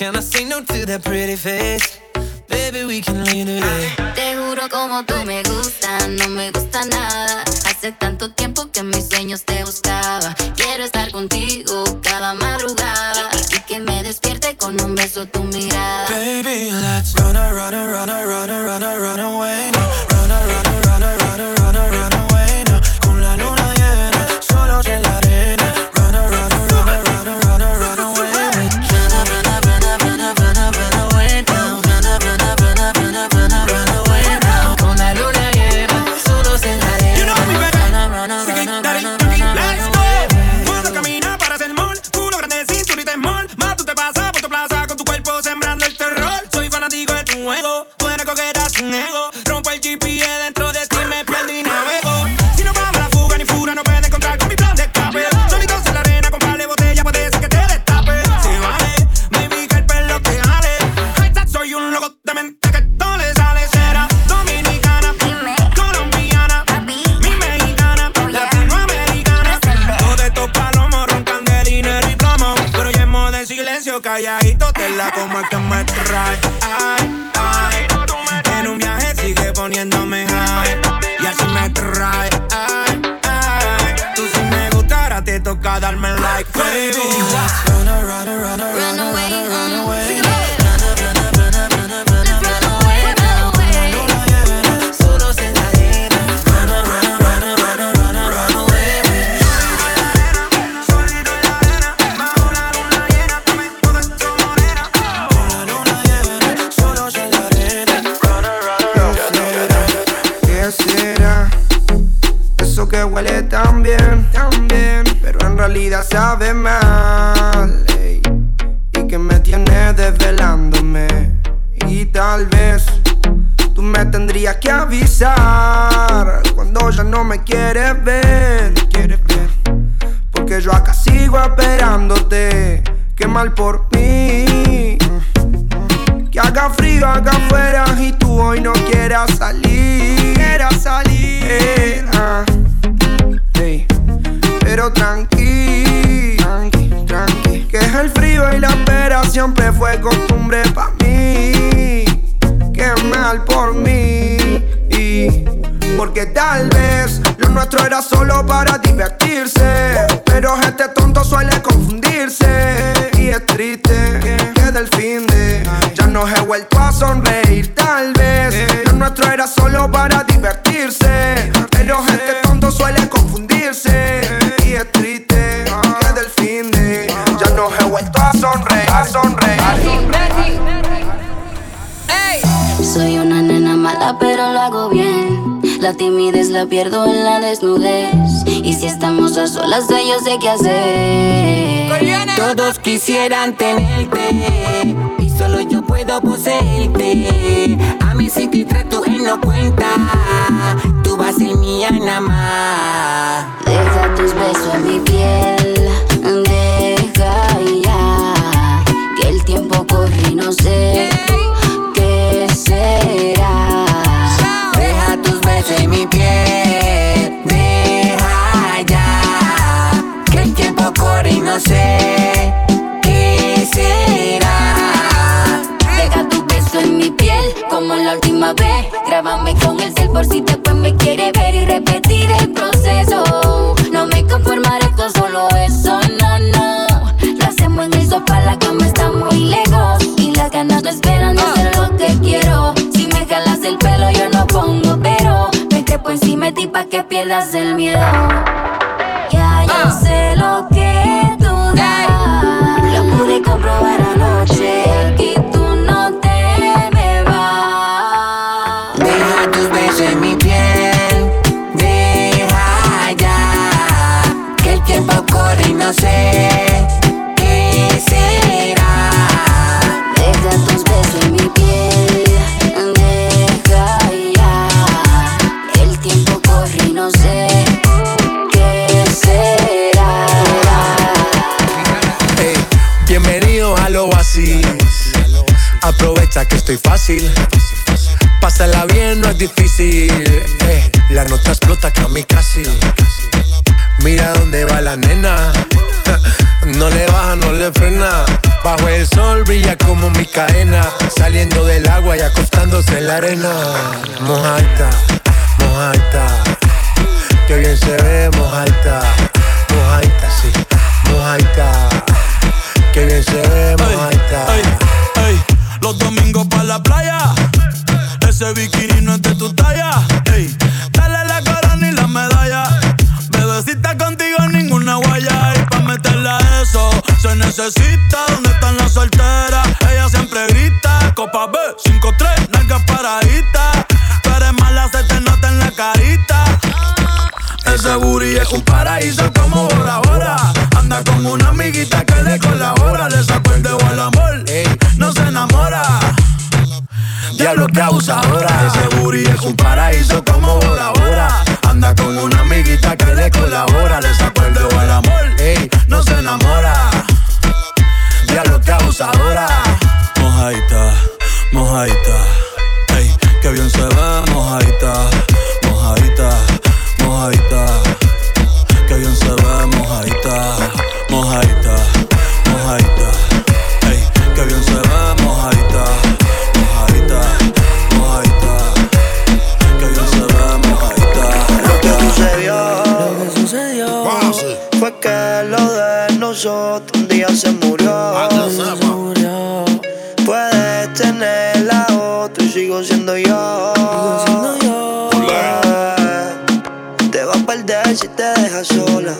Can I say no to that pretty face? Baby, we can leave today. Te juro como tú me gustas, no me gusta nada. Hace tanto tiempo que en mis sueños te buscaba. Quiero estar contigo cada madrugada y que me despierte con un beso tu mirada. Baby, let's run, run, run, run, run, a, run calladito, te la como el que me trae. Mal por mí. Que haga frío acá afuera y tú hoy no quieras salir. Quieras salir. Eh, ah. Pero tranqui, tranqui, tranqui. Que es el frío y la espera siempre fue costumbre pa' mí. Qué mal por mí. Porque tal vez lo nuestro era solo para Soy una nena mala, pero lo hago bien. La timidez la pierdo en la desnudez. Y si estamos a solas, yo sé qué hacer. Todos quisieran tenerte y solo yo puedo poseerte. A mí si te trato él no cuenta, tú vas a ser mía nada más. Deja tus besos en mi piel. Deja ya que el tiempo corre y no sé Deja tus besos en mi piel, deja ya que el tiempo corre y no sé qué será. Deja tu beso en mi piel como la última vez. Grábame con el cel por después me quiere ver y repetir el proceso. No me conformaré con solo eso, no, no. Lo hacemos en el sofá, la cama está muy lejos. Si me jalas el pelo, yo no pongo pero. Me por encima de ti pa' que pierdas el miedo. Ya yo ah. sé lo que tú das. Hey. Lo pude comprobar anoche. Y tú no te me vas. Deja tus besos en mi piel. Deja ya. Que el tiempo corre y no sé. Estoy fácil. Pásala bien, no es difícil. Eh, la nota explota que a mí casi. Mira dónde va la nena. No le baja, no le frena. Bajo el sol brilla como mi cadena. Saliendo del agua y acostándose en la arena. Mojaita, mojaita. Que bien se ve, mojaita. Mojaita, sí, mojaita. Que bien se ve, mojaita. Los domingos la playa. Ese bikini no es de tu talla. Ey, dale la corona y la medalla. Bebecita contigo ninguna guaya. Y pa' meterla a eso se necesita. ¿Dónde están las solteras? Ella siempre grita. Copa B, 5-3, nalgas paraditas. Tú eres mala, se te nota en la carita. Ese booty es un paraíso como Bora Bora. Anda con una amiguita que le colabora. Le sacó el dedo al amor, no se enamora. Diablo que abusadora. Ese booty es un paraíso como Bora Bora. Anda con una amiguita que le colabora. Le sacó el dedo al amor, no se enamora. Diablo que abusadora. Mojaita, mojaita. Ey, que bien se ve, mojaita, mojaita, mojaita. Que bien se ve, sigo siendo yo. Sigo siendo yo. Te va a perder si te dejas sola.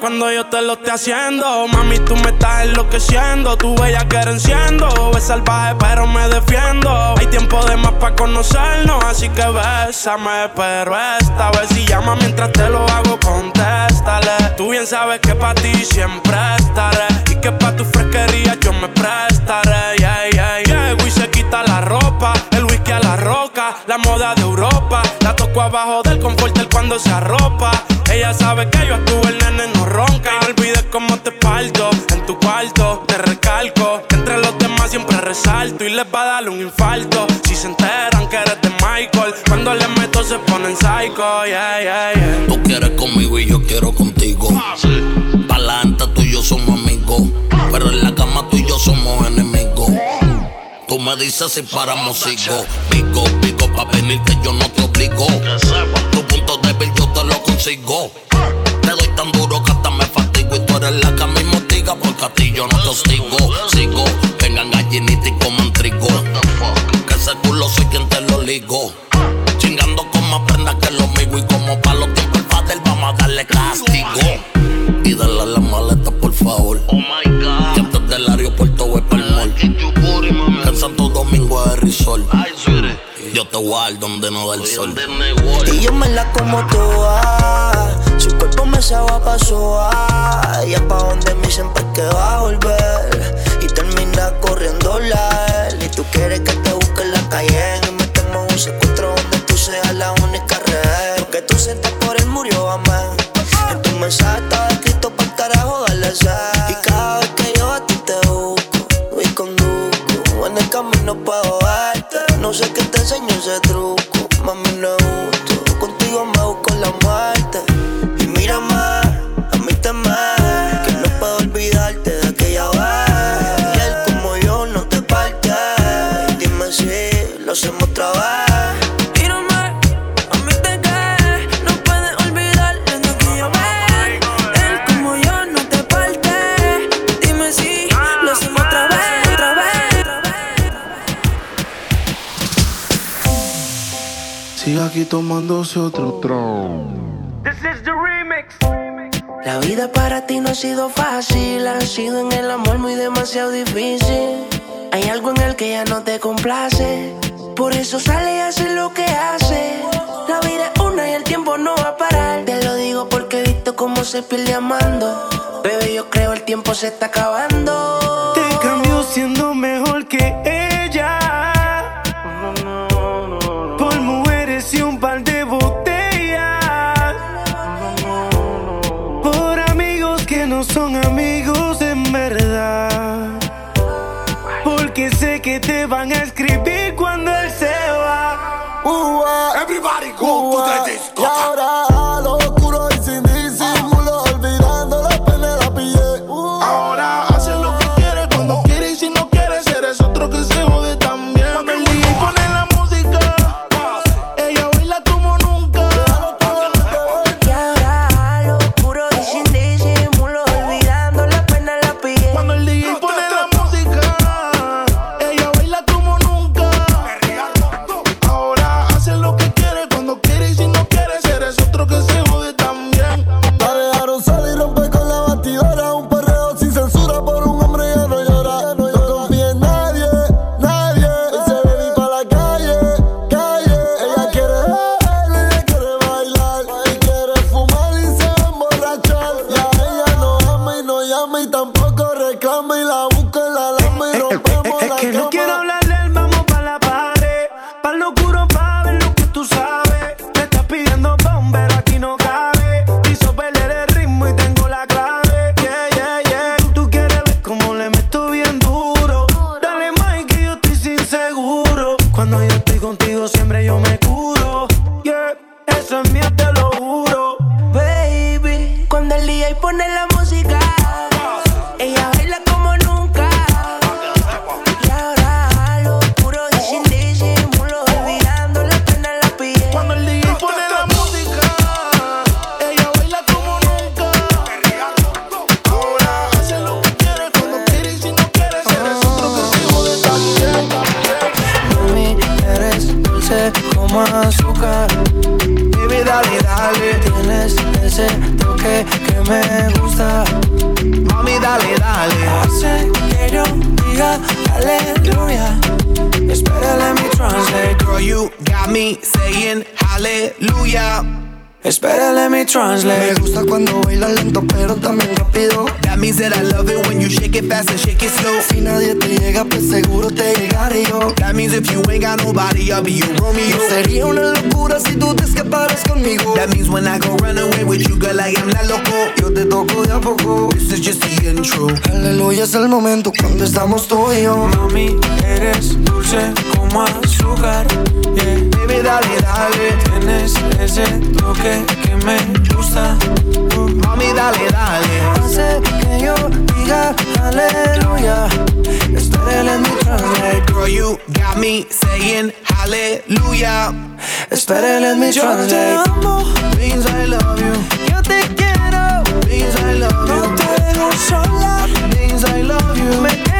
Cuando yo te lo esté haciendo. Mami, tú me estás enloqueciendo. Tu bella que enciendo. Es salvaje, pero me defiendo. Hay tiempo de más para conocernos. Así que bésame, pero esta vez si llama mientras te lo hago, contéstale. Tú bien sabes que para ti siempre estaré. Y que para tu fresquería yo me prestaré. Yeah, yeah, yeah. La moda de Europa. La toco abajo del confort él cuando se arropa. Ella sabe que yo estuve, el nene no ronca. Y no olvides cómo te parto en tu cuarto. Te recalco que entre los demás siempre resalto. Y les va a dar un infarto. Si se enteran que eres de Michael. Cuando les meto se ponen psycho. Yeah, yeah, yeah. Tú quieres conmigo y yo quiero contigo. Pa'lante tú y yo somos amigos. Pero en la cama tú y yo somos enemigos. Tú me dices si paramos, sigo. Pico, pico, pa' venirte yo no te obligo. Tu punto débil yo te lo consigo. Te doy tan duro que hasta me fatigo. Y tú eres la que a mí motiga porque a ti yo no te hostigo. Sigo, vengan gallinitas y coman trigo. Que ese culo soy quien te lo ligo. Chingando con más prendas que lo mío. Y como pa' los tiempos el padre vamos a darle castigo. Y dale a la maleta, por favor. Oh my god. Que antes del aeropuerto voy para el mall. Domingo risol. Yo te guardo donde no da el sol. Y yo me la como toda. Su cuerpo me sabe a paso a. Y es pa' donde mí siempre que va a volver. Y termina corriendo la él. Y tú quieres que te busque en la calle. Y metemos un secuestro donde tú seas la única red. Lo que tú sientas por él murió, amén. ha sido fácil, ha sido en el amor muy demasiado difícil. Hay algo en el que ya no te complace, por eso sale y hace lo que hace. La vida es una y el tiempo no va a parar. Te lo digo porque he visto cómo se pierde amando. Bebé, yo creo el tiempo se está acabando. Te cambió siendo mejor que él. que te van a escribir. no quieres y no dulce como azúcar. Yeah. Baby, dale, dale. Tienes ese toque que me gusta. Uh. Mami, dale, dale. Hace que yo diga aleluya. Estaré en mi translate. Girl, you got me saying hallelujah. Estaré en mi translate. Yo te amo. Means I love you. Yo te quiero. Means I love you. No te dejo sola. Means I love you. Me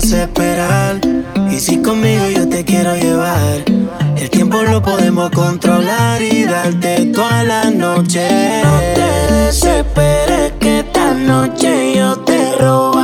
desesperar. Y si conmigo yo te quiero llevar, el tiempo lo podemos controlar y darte toda la noche. No te desesperes que esta noche yo te robo.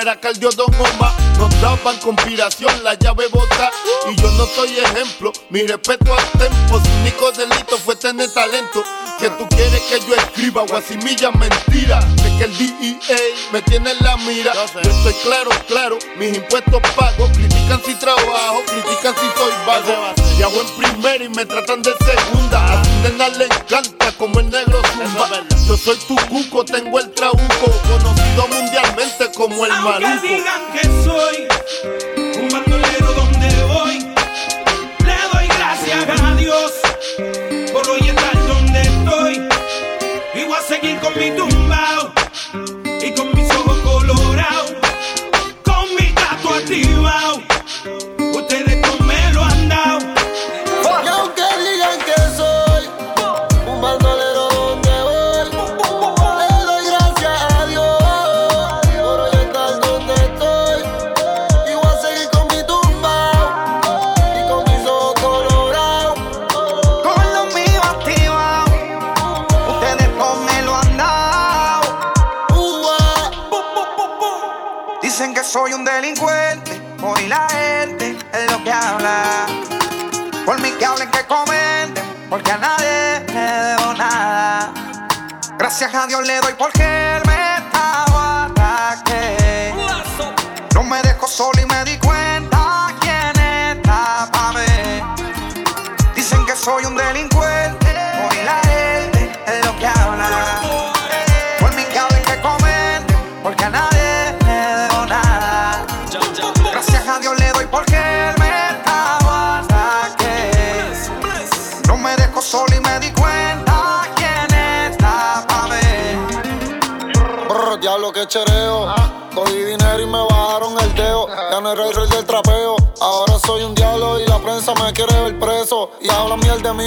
fuera cardiodonoma. Nos daban conspiración, la llave bota. Y yo no soy ejemplo, mi respeto al tempo. Su único delito fue tener talento. Que tú quieres que yo escriba guasimilla mentira. De que el DEA me tiene en la mira. Yo estoy claro, claro, mis impuestos pago. Critican si trabajo, critican si soy vago. Y hago en primera y me tratan Gracias a Dios le doy porque él me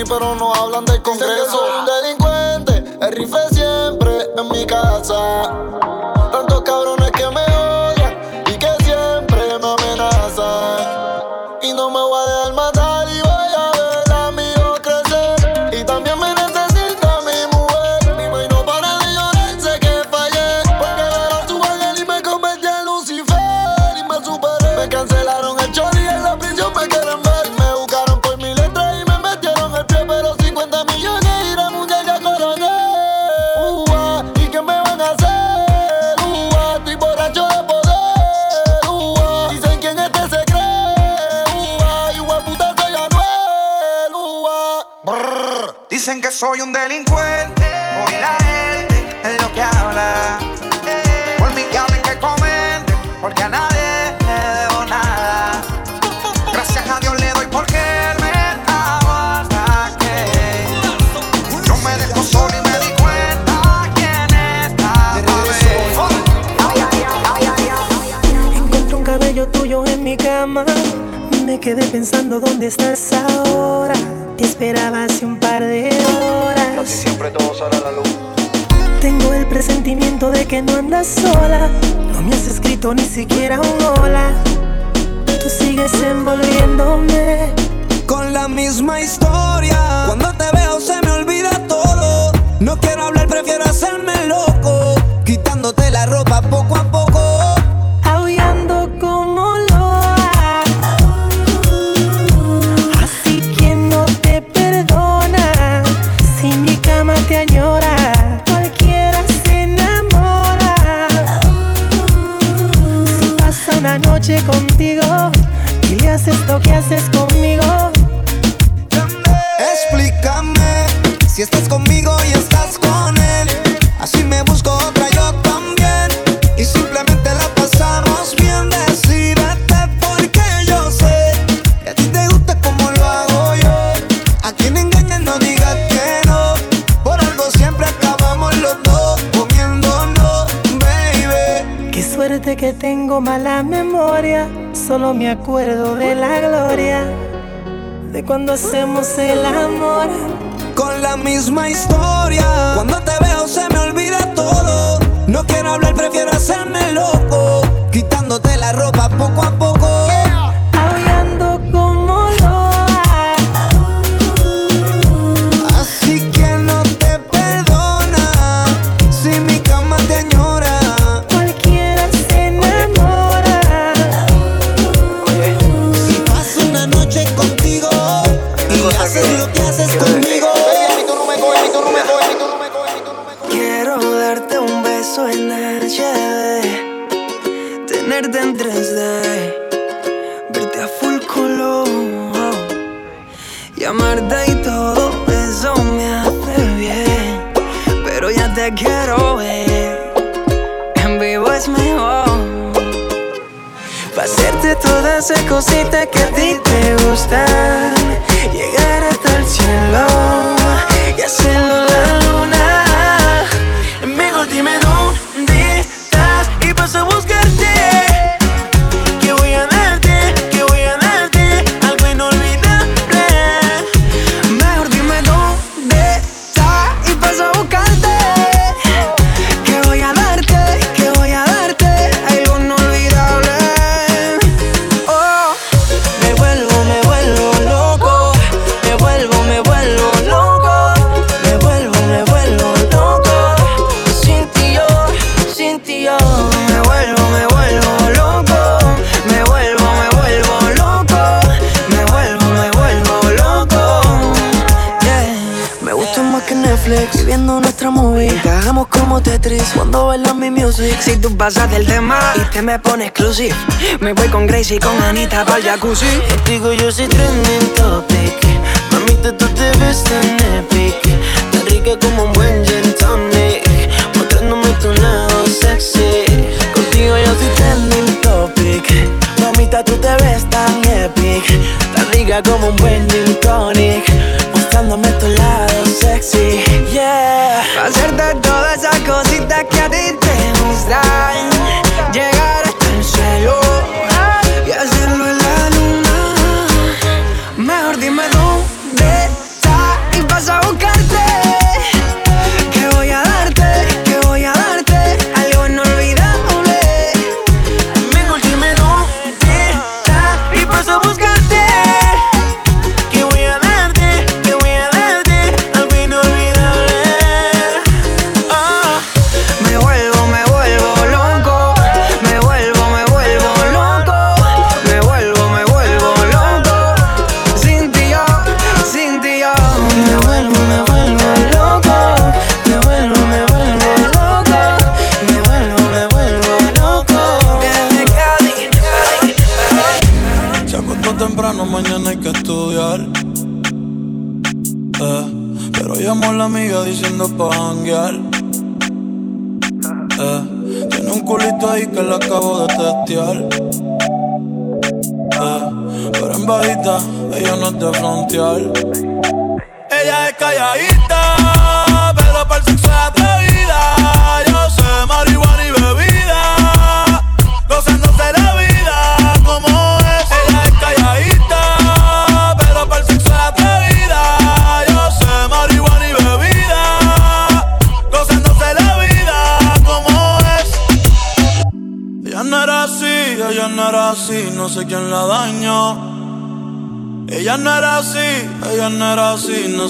pero no hablan del Congreso. Que soy un delincuente, el rifle siempre en mi casa. quedé pensando dónde estás ahora. Te esperaba hace un par de horas. Casi siempre todo sale a la luz. Tengo el presentimiento de que no andas sola. No me has escrito ni siquiera un hola. Tú sigues envolviéndome con la misma historia. Cuando te veo se me olvida todo. No quiero hablar, prefiero hacerme loco. Quitándote la ropa poco a poco. me acuerdo de la gloria de cuando hacemos el amor. Con la misma historia, cuando te veo se me olvida todo. No quiero hablar, prefiero hacerme loco, quitándote la ropa poco a poco 곳이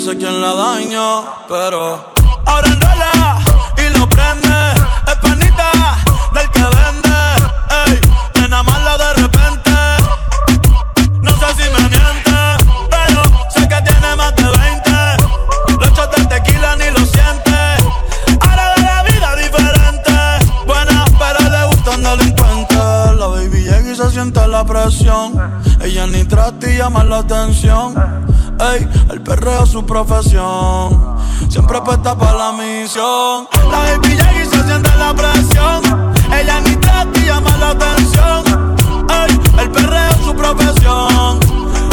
sé quién la daño, pero ahora enrola y lo prende. Es panita del que vende. Ey, me enamora de repente. No sé si me miente, pero sé que tiene más de 20. Los shots de tequila ni lo siente. Ahora de la vida diferente. Buena, pero le gustan delincuentes. La baby llega y se siente la presión. Ella ni trata y llama la atención su profesión. Siempre apuesta para la misión. La baby y se siente la presión. Ella ni trata y llama la atención. Ey, el perreo es su profesión.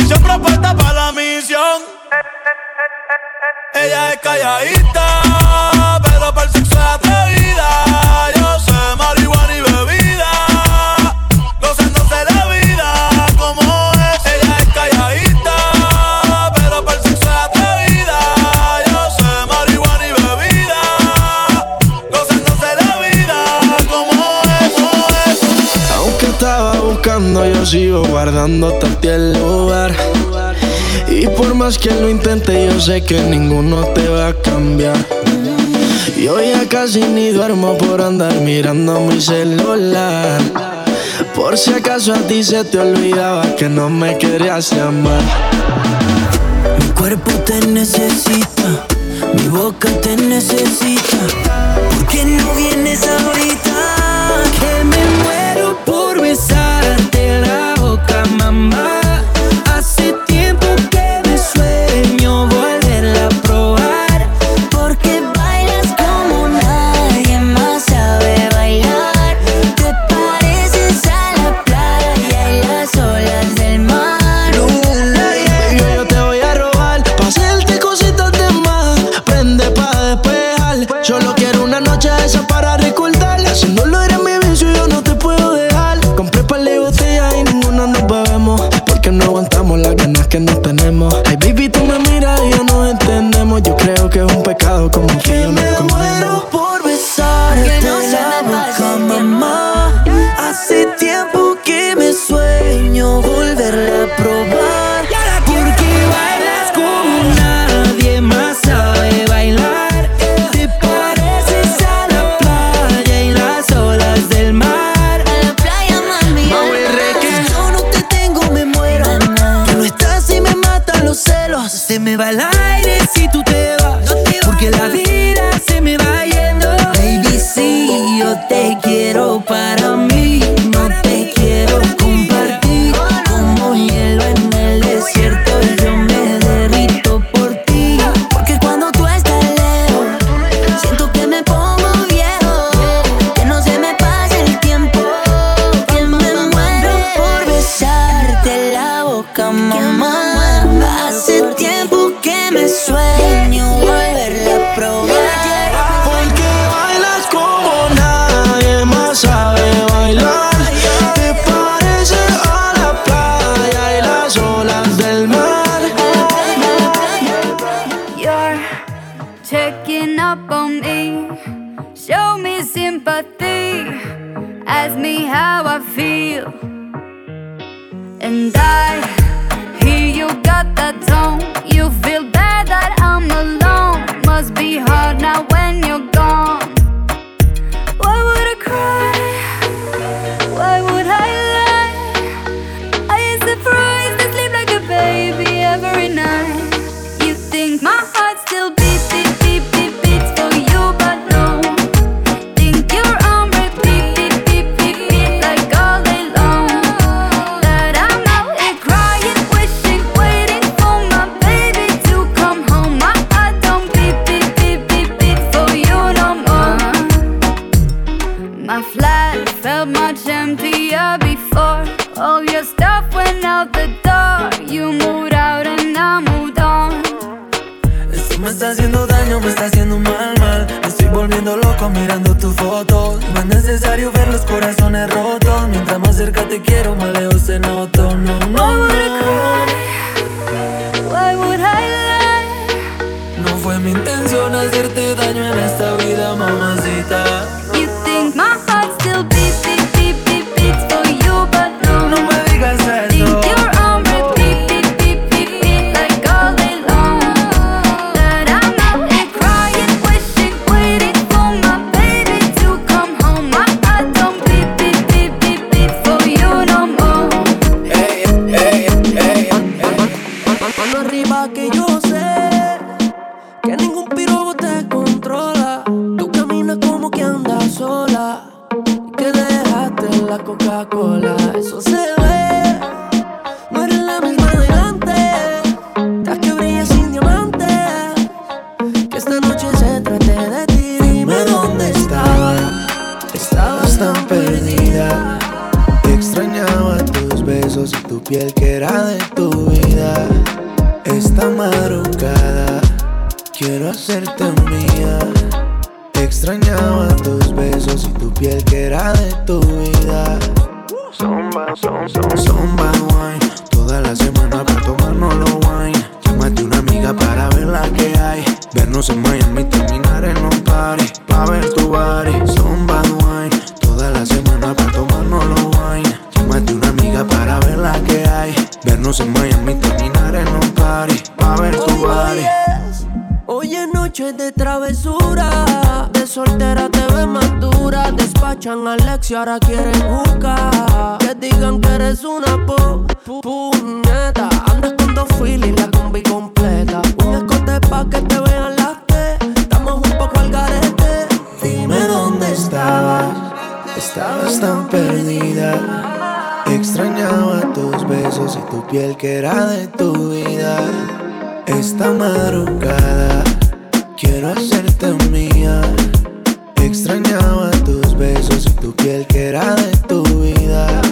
Siempre apuesta para la misión. Ella es calladita sigo guardando a el lugar. Y por más que lo intente, yo sé que ninguno te va a cambiar. Yo ya casi ni duermo por andar mirando mi celular. Por si acaso a ti se te olvidaba que no me querías llamar. Mi cuerpo te necesita, mi boca te necesita. ¿Por qué no vienes ahorita? que. Vernos en Miami, terminar en un party. Pa' ver tu body, son bad wine. Toda la semana pa' tomarnos los wine. Llámate una amiga para ver la que hay. Vernos en Miami, terminar en un party. Pa' ver tu body. Hoy es noche de travesura. De soltera te ves más dura. Despachan a Alex y ahora quieren buscar. Que digan que eres una po puneta. Andas con dos feelings, la combi completa Pa' que te vean las. Estamos un poco al garete. Dime dónde estabas, estabas tan perdida. Extrañaba tus besos y tu piel que era de tu vida. Esta madrugada quiero hacerte mía. Extrañaba tus besos y tu piel que era de tu vida.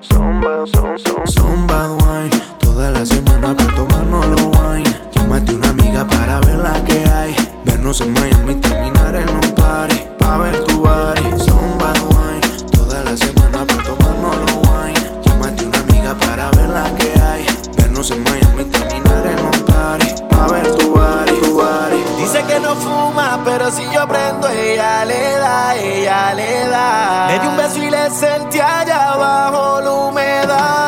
Son, son bad wine. Toda la semana para tomarnos los para ver la que hay. Vernos en Miami, terminar en un party. Pa' ver tu body. Son bad wine. Toda la semana para tomarnos los wine. Llámate una amiga para ver la que hay. Vernos en Miami, terminar en un party. Pa' ver tu body, tu body. Dice que no fuma, pero si yo prendo, ella le da, ella le da. Le di un beso y le sentí allá abajo la humedad.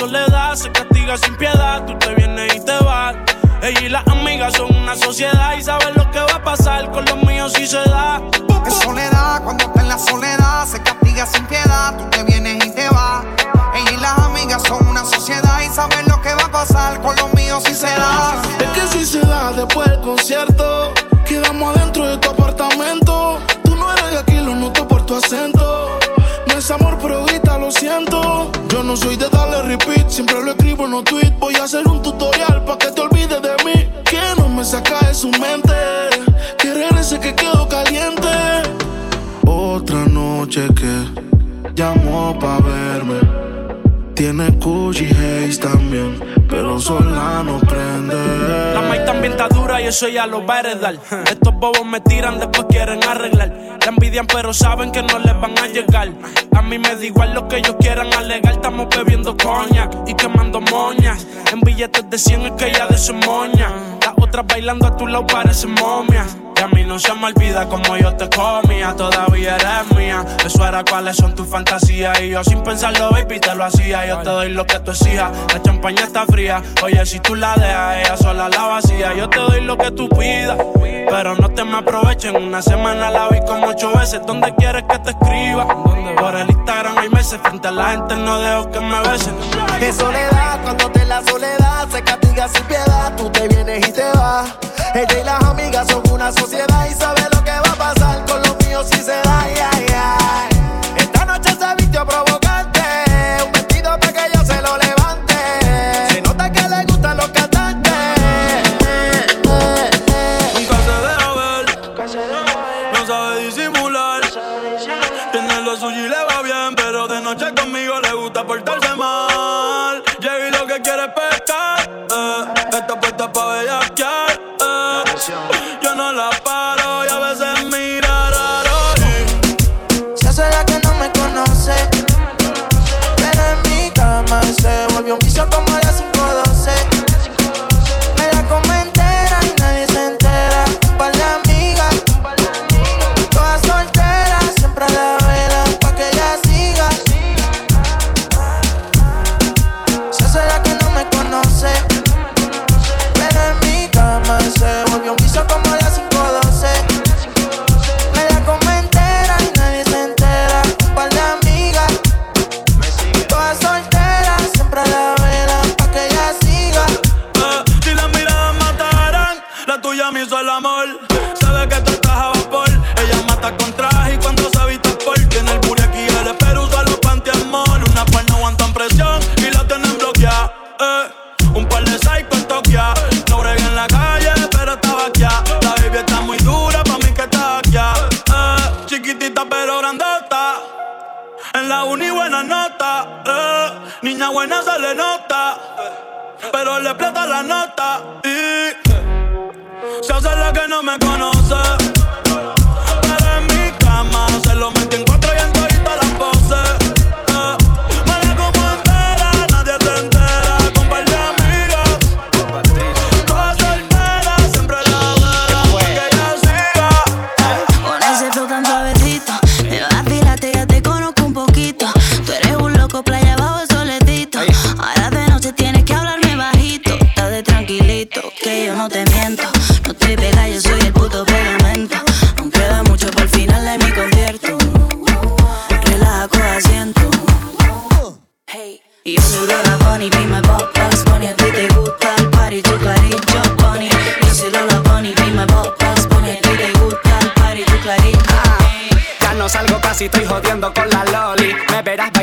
Soledad se castiga sin piedad. Tú te vienes y te vas. Ella y las amigas son una sociedad y saben lo que va a pasar con los míos si se da. Es soledad, cuando está en la soledad, se castiga sin piedad. Tú te vienes y te vas. Ella y las amigas son una sociedad y saben lo que va a pasar con los míos si se da. Es que si se da después del concierto, no soy de darle repeat, siempre lo escribo en los tweets. Voy a hacer un tutorial para que te olvides de mí. Que no me saca de su mente. Que regrese que quedo caliente. Otra noche que llamó pa' verme. Tiene Gucci Haze también, pero sola no prende. La maíz también está dura y eso ya lo va a. Estos bobos me tiran, después quieren arreglar. La envidian, pero saben que no les van a llegar. A mí me da igual lo que ellos quieran alegar. Estamos bebiendo coñac y quemando moñas. En billetes de 100 es que ya de su moña. Las otras bailando a tu lado parecen momias. Y a mí no se me olvida como yo te comía, todavía eres mía. Eso era cuáles son tus fantasías. Y yo sin pensarlo, baby, te lo hacía. Yo te doy lo que tú exijas. La champaña está fría. Oye, si tú la dejas, ella sola la vacía. Yo te doy lo que tú pidas. Pero no te me aprovechen. Una semana la vi como ocho veces. ¿Dónde quieres que te escriba? Por el Instagram hay meses. Frente a la gente no dejo que me besen. Es soledad, cuando en la soledad se castiga sin piedad. Tú te vienes y te vas. Ella y las amigas son una sociedad y sabe lo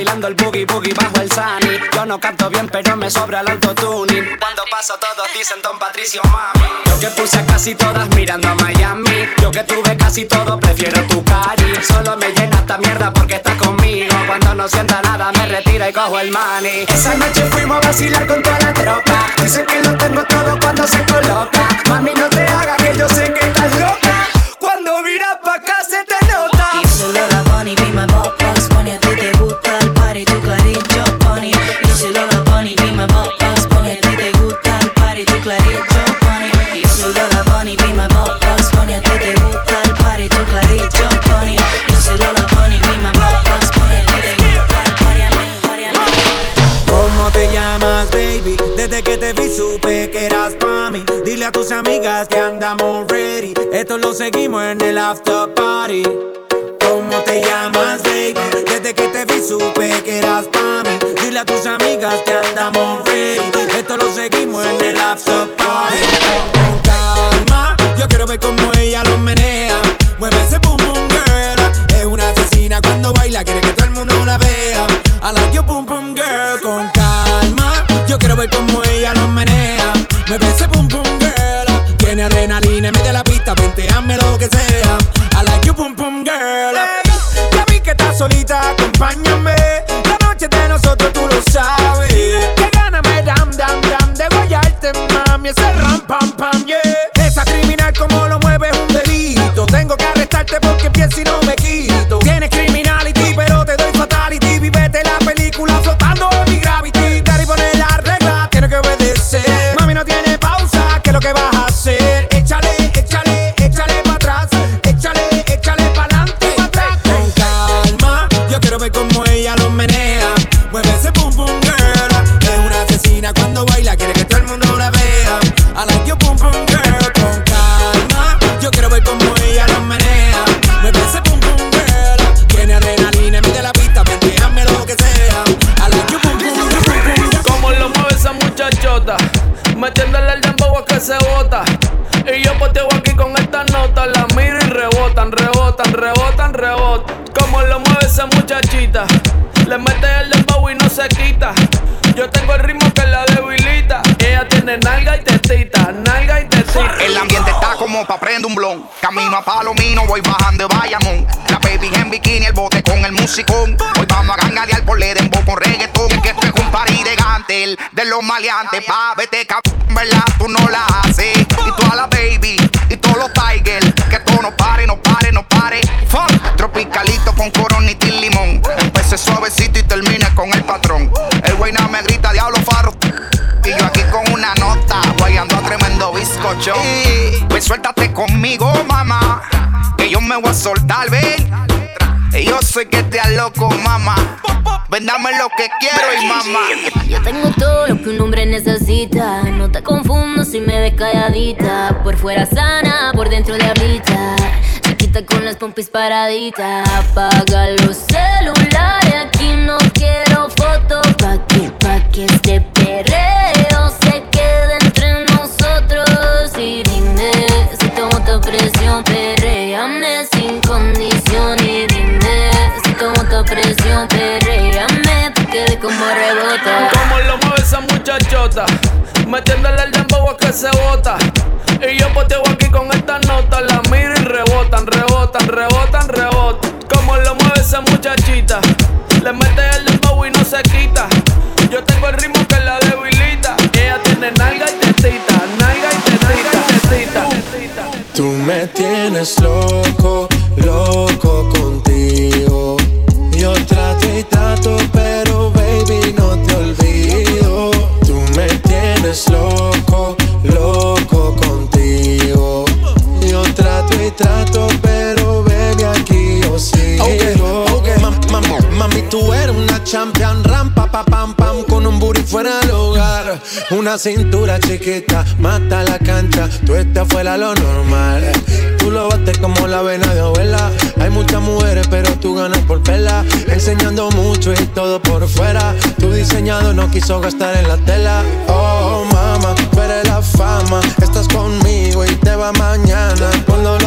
bailando el boogie boogie bajo el sunny. Yo no canto bien, pero me sobra el autotuning. Cuando paso todos dicen Don Patricio mami. Yo que puse a casi todas mirando a Miami. Yo que tuve casi todo, prefiero tu cari. Solo me llena esta mierda porque estás conmigo. Cuando no sienta nada, me retira y cojo el money. Esa noche fuimos a vacilar con toda la tropa. Dicen que lo tengo todo cuando se coloca. Mami, no te hagas que yo sé que estás loca. Cuando miras a tus amigas que andamos ready. Esto lo seguimos en el after party. ¿Cómo te llamas, baby? Desde que te vi supe que eras pa' mí. Dile a tus amigas que andamos ready. Esto lo seguimos en el after party. Con calma, yo quiero ver cómo ella lo menea. Mueve ese boom boom girl. Es una asesina cuando baila, quiere que todo el mundo la vea. I like your boom boom girl. Con calma, yo quiero ver cómo ella lo menea. Mueve ese boom boom girl. Adrenalina, mete la pista, hazme lo que sea. I like you boom boom girl. ya vi que estás solita, acompáñame. La noche de nosotros, tú lo sabes. Que gana me dam dam dam de guayarte, mami. Ese los maleantes. Pa' vete, cabrón, ¿verdad? Tú no la haces. Y toda la baby, y todos los tigers. Que todo no pare, no pare, no pare. Fuck, tropicalito con coronita y limón. Empecé suavecito y terminé con el patrón. El güey nada me grita, diablo farro. Y yo aquí con una nota, guayando a tremendo bizcocho. Y pues suéltate conmigo, mamá. Que yo me voy a soltar, ven. Yo sé que te loco, mamá. Ven, dame lo que quiero y mamá. Yo tengo todo lo que un hombre necesita. No te confundo si me ves calladita. Por fuera sana, por dentro diablita. Chiquita con las pompis paraditas. Apaga los celulares. Aquí no metiéndole el dembow a que se bota. Y yo poteo aquí con esta nota, la miro y rebotan, rebotan, rebotan, rebotan. Como lo mueve esa muchachita, le mete el dembow y no se quita. Yo tengo el ritmo que la debilita. Ella tiene nalga y tetita, nalga y tetita, tetita. Tú me tienes loco, loco Una cintura chiquita, mata la cancha, tú estás fuera lo normal. Tú lo bates como la vena de abuela. Hay muchas mujeres, pero tú ganas por pela. Enseñando mucho y todo por fuera. Tu diseñado no quiso gastar en la tela. Oh, mama, eres la fama. Estás conmigo y te va mañana. Cuando lo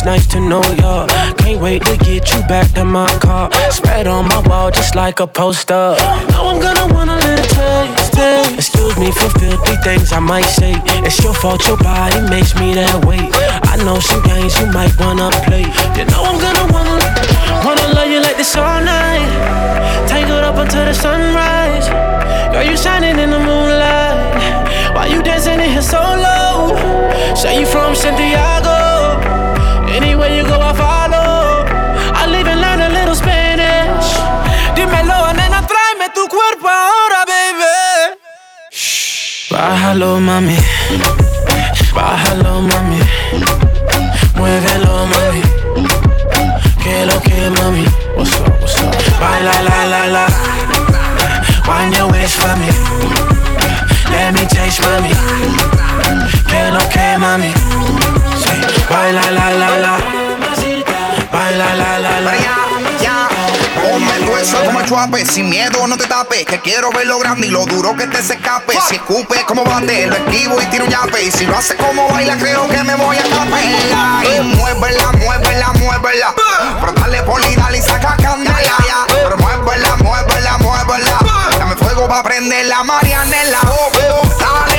It's nice to know ya. Can't wait to get you back to my car. Spread on my wall just like a poster. Now I'm gonna wanna let it taste, taste. Excuse me for filthy things I might say. It's your fault, your body makes me that way. I know some games you might wanna play. You know I'm gonna wanna, wanna love you like this all night. Tangled up until the sunrise. Girl, you shining in the moonlight. Why you dancing in here so low? Say you from Santiago. Anywhere you go, I follow. I live and learn a little Spanish. Dímelo, nena, tráeme tu cuerpo ahora, baby. Bájalo, mami. Bájalo, mami. Muévelo, mami. Que lo que, mami. What's up, what's up? Baila, la, la, la. Wind your waist for me. Let me taste, mami. Que lo que, mami. Baila, la, la, la. Baila, la, la, la. El hueso el chuape, sin miedo no te tapes, que quiero ver lo grande y lo duro que te se escape. Si escupe como bate, lo esquivo y tiro un yape. Y si lo hace como baila, creo que me voy a capela. Y muévela, muévela, muévela. Pero dale poli, dale y saca candela. Pero muévela, muévela, muévela. Dame fuego pa' prender la marianela. Oh, oh.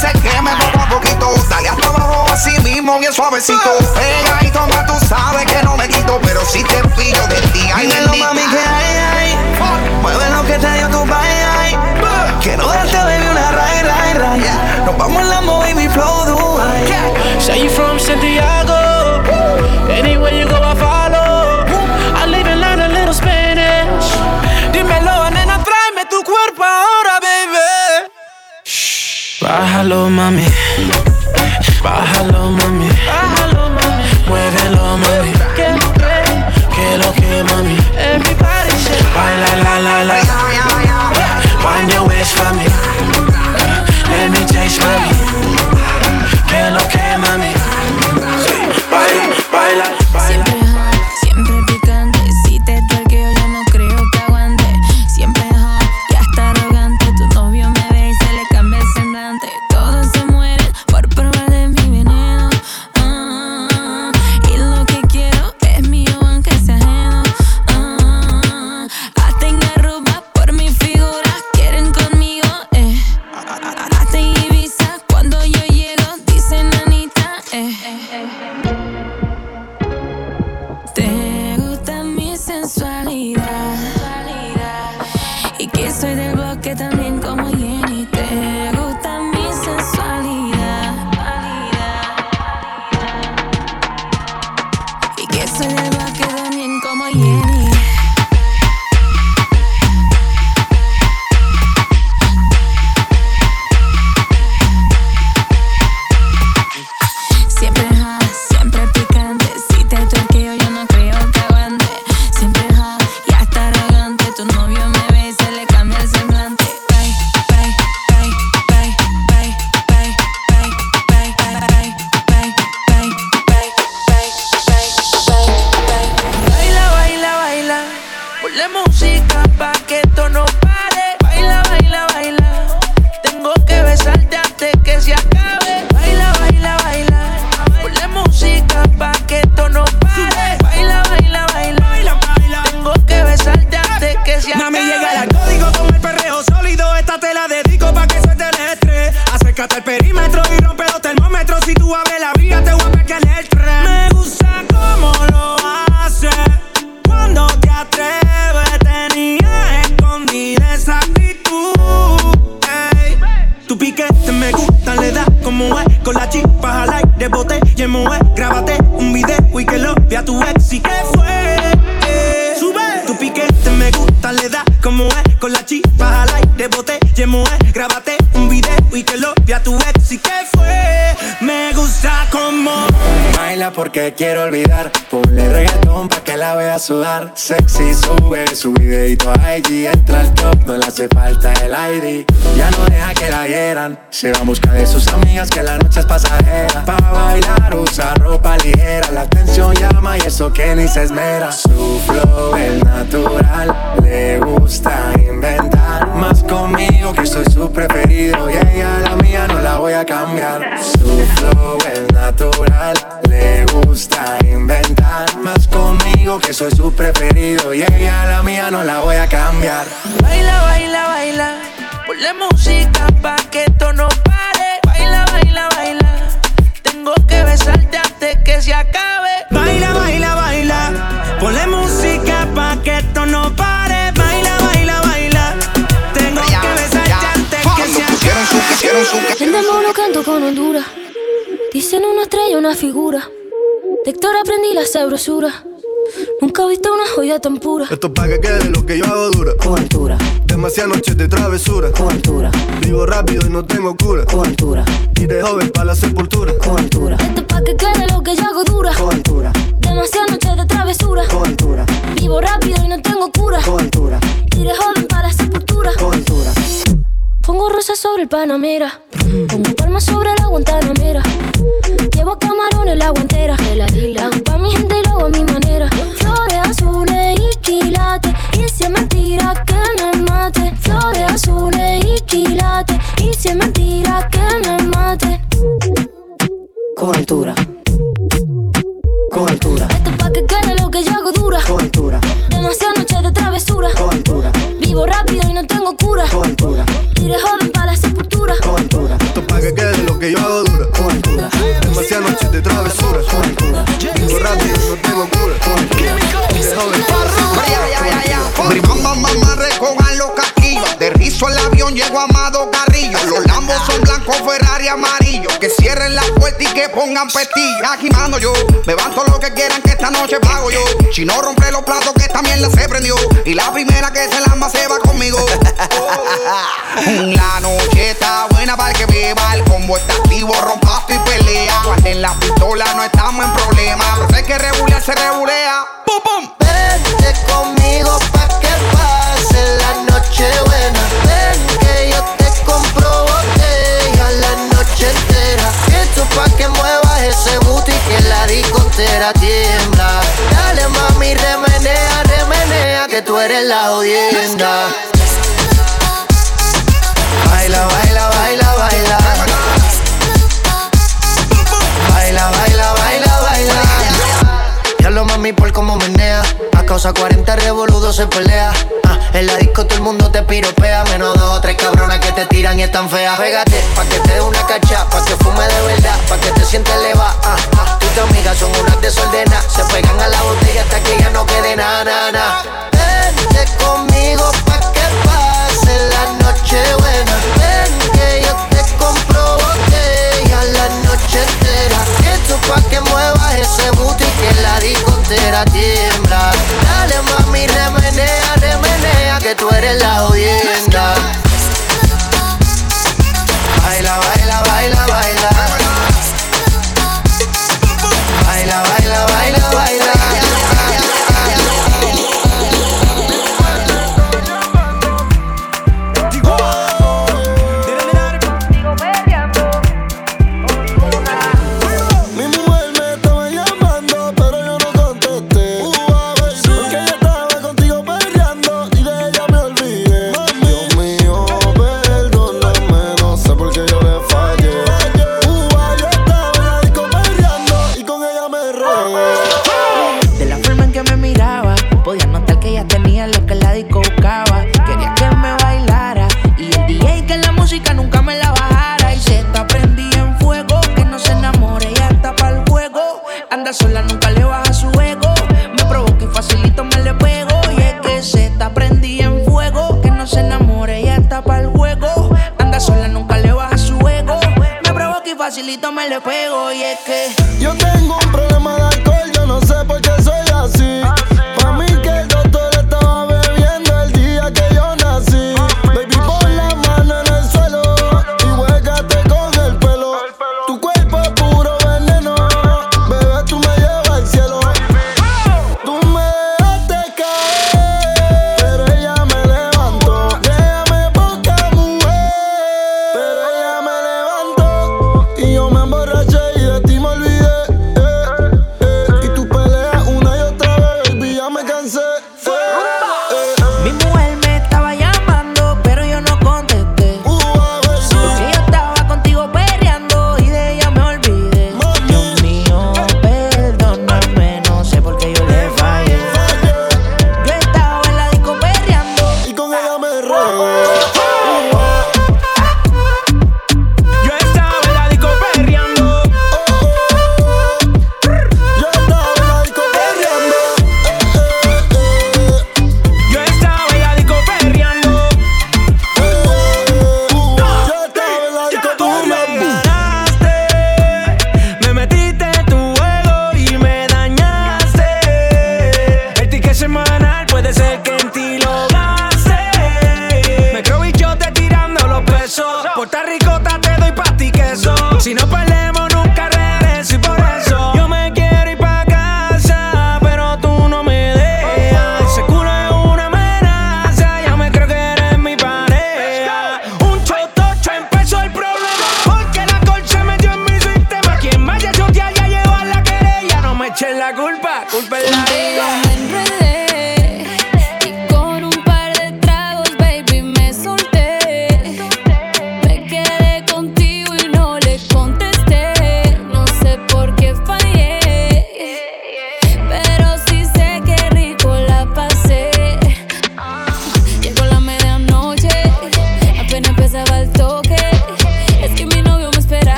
Se queme poco a poquito. Dale hasta abajo así mismo, bien suavecito. Pegadito más, tú sabes que no me quito. Pero si te pillo de ti, ay, Dímelo, mami, que hay, hay. Mueve lo que te dio tu bye, Quiero darte, baby, una ray, ray, ray. Nos vamos en la baby, flow Dubai. Say you from Santiago. Anywhere you go, I Bájalo, mami. Bájalo, mami. Bájalo, mami. Muévelo, mami. Que lo que, mami. Everybody say, baila, la, la, la. Wind your waist for me. Let me taste, mami. Porque quiero olvidar. Ponle reggaetón vea sudar. Sexy sube su videito a IG. Entra al top, no le hace falta el ID. Ya no deja que la hieran. Se va a buscar de sus amigas que la noche es pasajera. Pa' bailar usa ropa ligera. La atención llama y eso que ni se esmera. Su flow es natural. Le gusta inventar. Más conmigo que soy su preferido. Y ella la mía no la voy a cambiar. Su flow es natural. Le gusta inventar. Más conmigo que soy su preferido. Y ella la mía no la voy a cambiar. Baila, baila, baila. Ponle música pa' que esto no pare. Baila, baila, baila. Tengo que besarte antes que se acabe. Baila, baila, baila. Ponle música pa' que esto no pare. Baila, baila, baila. Tengo que besarte antes que se acabe. El demonio canto con Honduras. Dicen una estrella, una figura. De Héctor aprendí la sabrosura. Nunca he visto una joya tan pura. Esto es pa' que quede lo que yo hago dura. Con altura. Demasiadas noches de travesura. Con altura. Vivo rápido y no tengo cura. Con altura. Y de joven pa' la sepultura. Con altura. Esto es pa' que quede lo que yo hago dura. Con altura. Demasiadas noches de travesura. Con altura. Vivo rápido y no tengo cura. Con altura. Y de joven para la sepultura. Con altura. Pongo rosas sobre el Panamera. Pongo palmas sobre la Guantanamera. Llevo no rompe los platos que esta mierda se prendió. Y la primera que se lamba se va conmigo. La A causa 40 revoludos se pelea. Ah, en la disco todo el mundo te piropea. Menos dos o tres cabronas que te tiran y están feas. Pégate pa' que te dé una cacha, pa' que fume de verdad, pa' que te sientes eleva. Ah, ah, tú y tu amiga son unas desordenadas. Se pegan a la botella hasta que ya no quede nada, nada, nada. Vente conmigo pa' que pase la noche buena. Ven que yo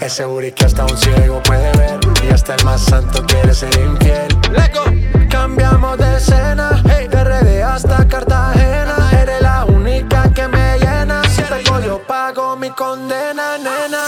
Es seguro que hasta un ciego puede ver. Y hasta el más santo quiere ser infiel. Cambiamos de escena, hey, de RD hasta Cartagena. Eres la única que me llena. Si pego, yo pago mi condena, nena.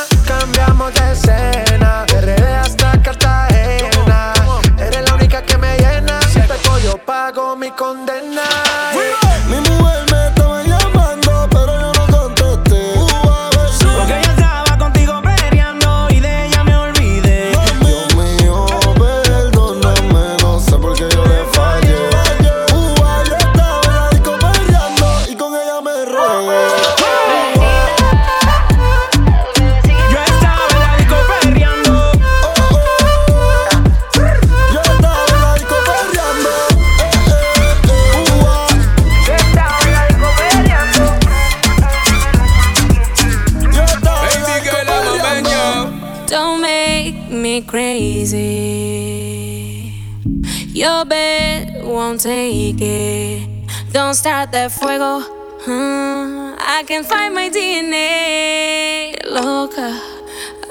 That fuego. huh? I can find my DNA. Loca.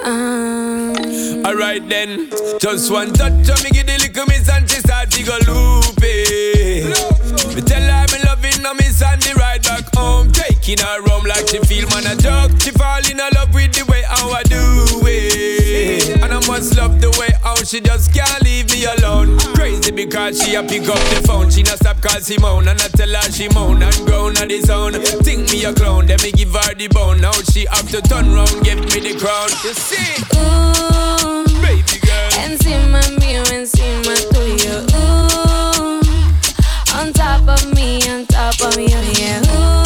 Um, Alright then, just one touch of me give the little miss and she start to go loopy. Me tell her me loving her miss and the ride back home, taking her home like she feel man a joke. She fall in love with the way how I do it, and I must love the way how she just can't leave me alone. Crazy because she a pick up the phone, she not stop call Simone and I tell her she moan and groan on the zone. Think me a clown, then me give her the bone. Now she have to turn round, give me the crown. You see? ooh, Baby girl. encima mío, encima tuyo. Ooh, on top of me, on top of you, yeah. Ooh,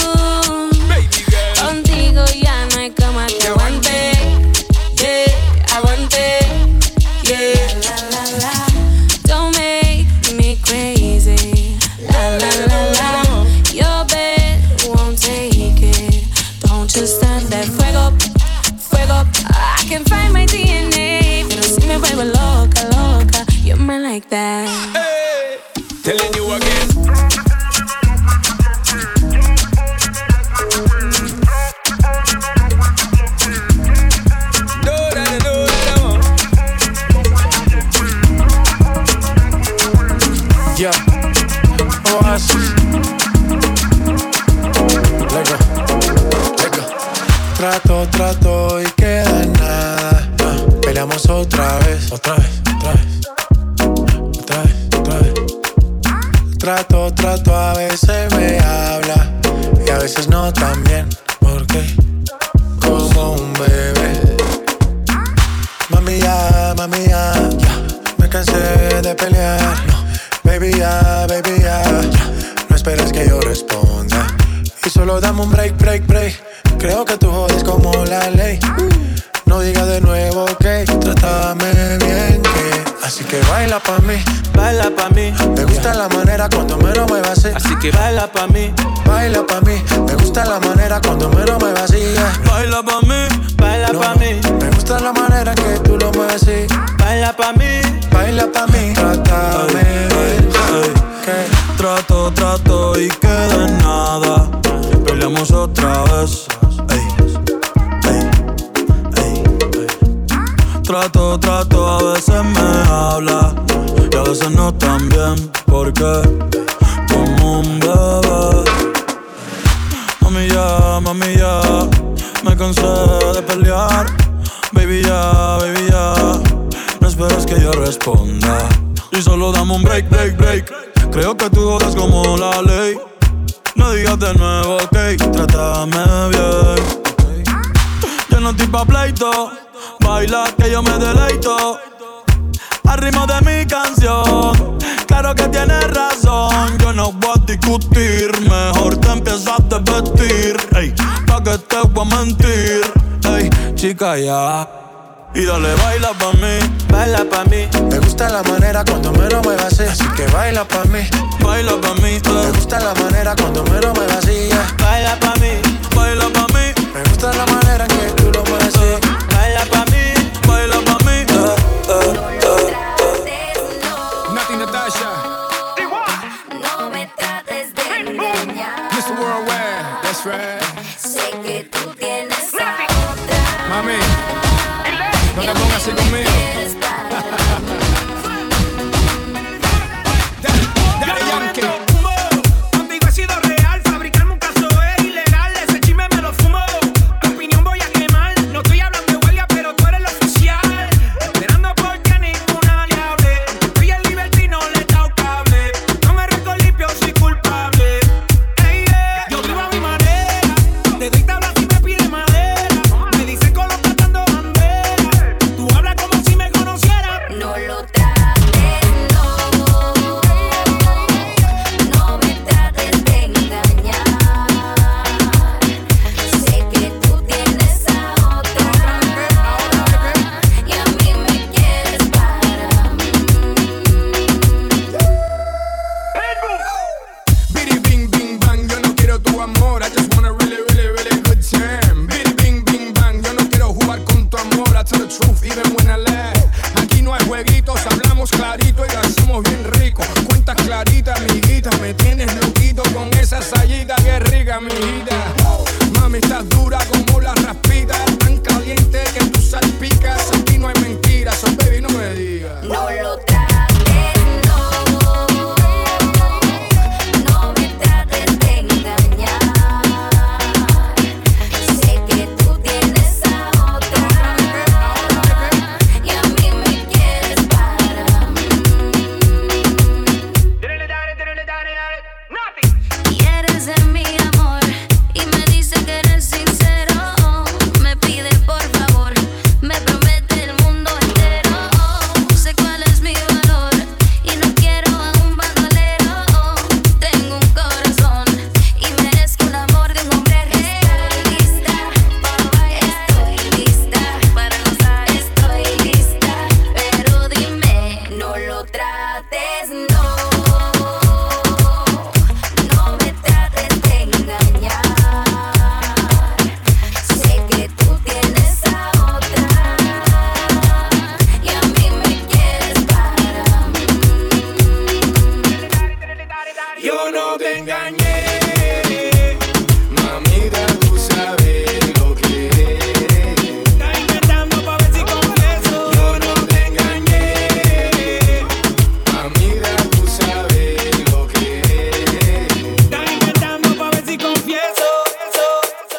veces no tan bien. Porque como un bebé. Mami ya, mami ya, me cansé de pelear. Baby ya, baby ya, no esperes que yo responda. Y solo dame un break, break, break. Creo que tú jodas como la ley. No digas de nuevo, ok, trátame bien. Yo no estoy pa' pleito, baila que yo me deleito. Al ritmo de mi canción, claro que tienes razón. Yo no voy a discutir, mejor te empiezas a vestir. Ey, pa' que te voy a mentir. Ey, chica, ya. Y dale, baila pa' mí, baila pa' mí. Me gusta la manera cuando me lo muevas así, así que baila pa' mí, baila pa' mí. Eh. Me gusta la manera cuando me lo muevas así, baila pa' mí, baila pa' mí. Me gusta la manera